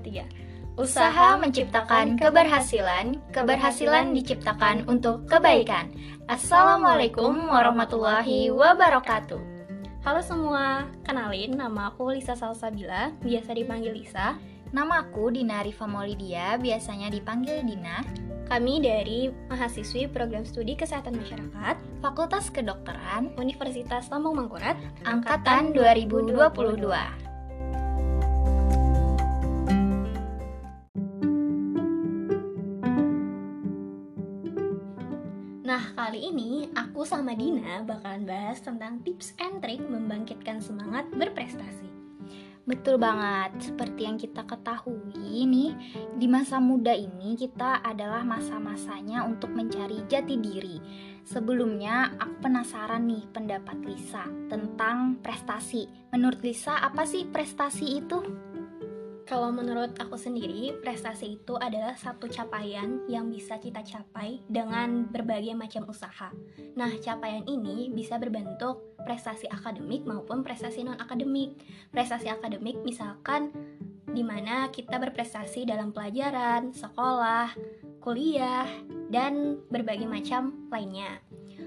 3 Usaha menciptakan keberhasilan, keberhasilan diciptakan untuk kebaikan. Assalamualaikum warahmatullahi wabarakatuh. Halo semua, kenalin nama aku Lisa Salsabila, biasa dipanggil Lisa. Namaku Dina Rifa Maulidia, biasanya dipanggil Dina. Kami dari mahasiswi program studi kesehatan masyarakat Fakultas Kedokteran Universitas Lambung Mangkurat Angkatan 2022. Nah, kali ini aku sama Dina bakalan bahas tentang tips and trik membangkitkan semangat berprestasi. Betul banget, seperti yang kita ketahui nih, di masa muda ini kita adalah masa-masanya untuk mencari jati diri. Sebelumnya, aku penasaran nih pendapat Lisa tentang prestasi. Menurut Lisa, apa sih prestasi itu? Kalau menurut aku sendiri, prestasi itu adalah satu capaian yang bisa kita capai dengan berbagai macam usaha. Nah, capaian ini bisa berbentuk prestasi akademik maupun prestasi non-akademik. Prestasi akademik misalkan di mana kita berprestasi dalam pelajaran, sekolah, kuliah, dan berbagai macam lainnya.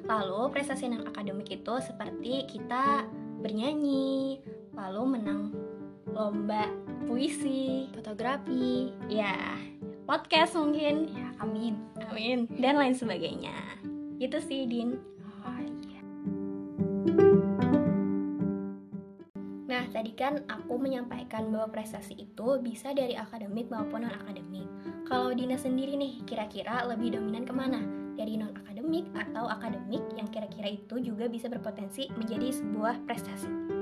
Lalu, prestasi non-akademik itu seperti kita bernyanyi, lalu menang lomba puisi, Fotografi, ya, podcast mungkin, ya amin. amin, dan lain sebagainya. Itu sih, Din. Oh, iya. Nah, tadi kan aku menyampaikan bahwa prestasi itu bisa dari akademik maupun non-akademik. Kalau Dina sendiri nih, kira-kira lebih dominan ke mana? Dari non-akademik atau akademik yang kira-kira itu juga bisa berpotensi menjadi sebuah prestasi?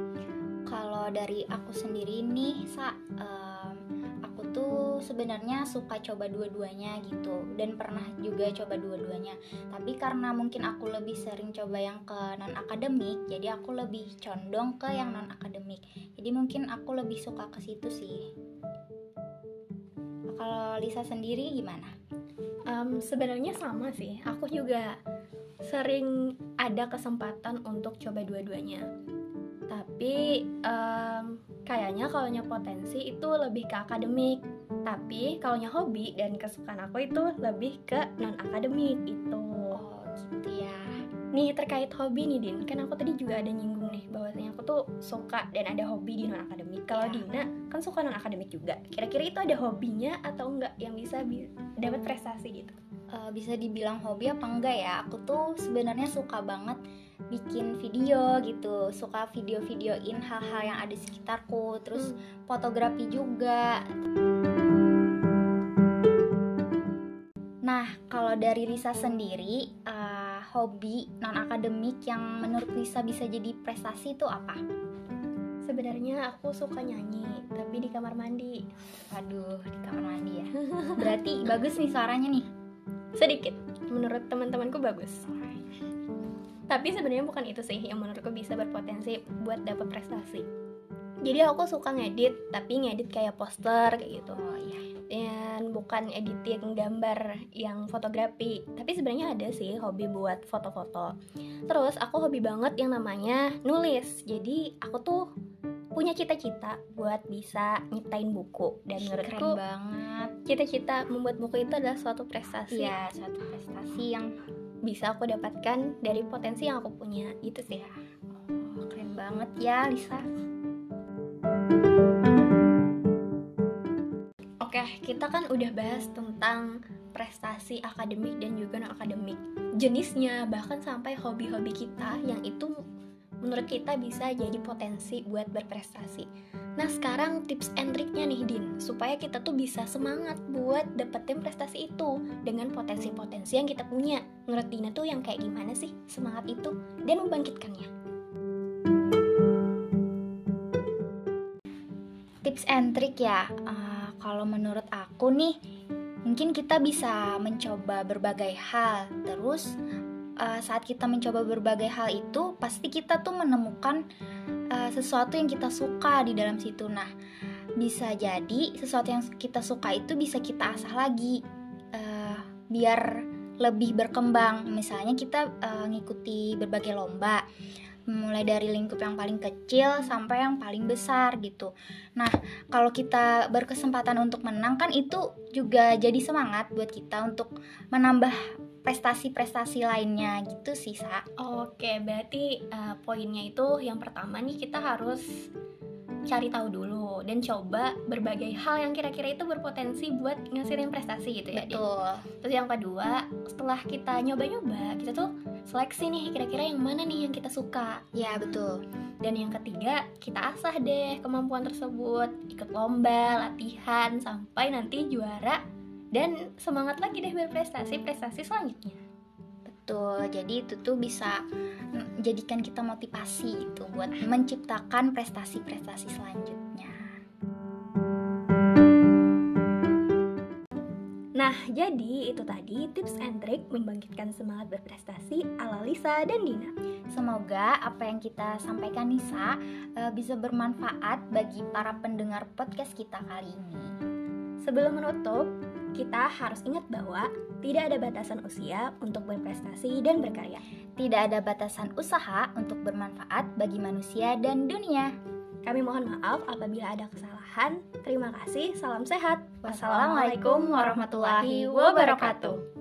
Kalau dari aku sendiri nih, sa, em, aku tuh sebenarnya suka coba dua-duanya gitu dan pernah juga coba dua-duanya. Tapi karena mungkin aku lebih sering coba yang ke non akademik, jadi aku lebih condong ke yang non akademik. Jadi mungkin aku lebih suka ke situ sih. Kalau Lisa sendiri gimana? Em, sebenarnya sama sih. Aku juga sering ada kesempatan untuk coba dua-duanya. Tapi em, kayaknya kalau potensi itu lebih ke akademik. Tapi kalau hobi dan kesukaan aku itu lebih ke non akademik itu. Oh gitu ya. Nih terkait hobi nih Din, kan aku tadi juga ada nyinggung nih bahwasanya aku tuh suka dan ada hobi di non akademik. Kalau Ya. Dina kan suka non akademik juga. Kira-kira itu ada hobinya atau enggak yang bisa bi- dapat prestasi gitu? Eh, bisa dibilang hobi apa enggak ya? Aku tuh sebenarnya suka banget bikin video gitu, suka video-videoin hal-hal yang ada di sekitarku, terus fotografi juga. Nah, kalau dari Risa sendiri, eh, hobi non akademik yang menurut Risa bisa jadi prestasi itu apa? Sebenarnya aku suka nyanyi, tapi di kamar mandi. Aduh, di kamar mandi ya. Berarti bagus nih suaranya nih. Sedikit, menurut teman-temanku bagus. Tapi sebenarnya bukan itu sih yang menurutku bisa berpotensi buat dapat prestasi. Jadi aku suka ngedit, tapi ngedit kayak poster kayak gitu. Iya. Dan bukan editing gambar yang fotografi. Tapi sebenarnya ada sih hobi buat foto-foto. Terus aku hobi banget yang namanya nulis. Jadi aku tuh punya cita-cita buat bisa nyiptain buku dan Keren menurutku banget. cita-cita membuat buku itu adalah suatu prestasi Iya, suatu prestasi yang bisa aku dapatkan dari potensi yang aku punya. Gitu sih. Ya oh, keren banget ya Lisa. oke kita kan udah bahas tentang prestasi akademik dan juga non akademik jenisnya bahkan sampai hobi-hobi kita yang itu menurut kita bisa jadi potensi buat berprestasi nah sekarang tips and triknya nih Din supaya kita tuh bisa semangat buat dapetin prestasi itu dengan potensi-potensi yang kita punya menurut Dina tuh yang kayak gimana sih semangat itu dan membangkitkannya Tips and trick ya. eh, kalau menurut aku nih, mungkin kita bisa mencoba berbagai hal. Terus eh, saat kita mencoba berbagai hal itu, pasti kita tuh menemukan eh, sesuatu yang kita suka di dalam situ. Nah, bisa jadi sesuatu yang kita suka itu bisa kita asah lagi eh, biar lebih berkembang. Misalnya kita eh, ngikuti berbagai lomba, mulai dari lingkup yang paling kecil sampai yang paling besar gitu. Nah, kalau kita berkesempatan untuk menang kan itu juga jadi semangat buat kita untuk menambah prestasi-prestasi lainnya gitu sih, Sa. Oke, berarti uh, poinnya itu yang pertama nih kita harus cari tahu dulu dan coba berbagai hal yang kira-kira itu berpotensi buat ngasilin prestasi gitu ya. Betul. Terus yang kedua, setelah kita nyoba-nyoba, kita tuh seleksi nih kira-kira yang mana nih yang kita suka. Ya, betul. Dan yang ketiga, kita asah deh kemampuan tersebut, ikut lomba, latihan sampai nanti juara dan semangat lagi deh berprestasi prestasi selanjutnya. Betul. Jadi itu tuh bisa jadikan kita motivasi itu buat menciptakan prestasi-prestasi selanjutnya. Nah, jadi itu tadi tips and trick membangkitkan semangat berprestasi ala Lisa dan Dina. Semoga apa yang kita sampaikan Nisa eh, bisa bermanfaat bagi para pendengar podcast kita kali ini. Sebelum menutup, kita harus ingat bahwa tidak ada batasan usia untuk berprestasi dan berkarya. Tidak ada batasan usaha untuk bermanfaat bagi manusia dan dunia. Kami mohon maaf apabila ada kesalahan. Terima kasih, salam sehat. Wassalamualaikum warahmatullahi wabarakatuh.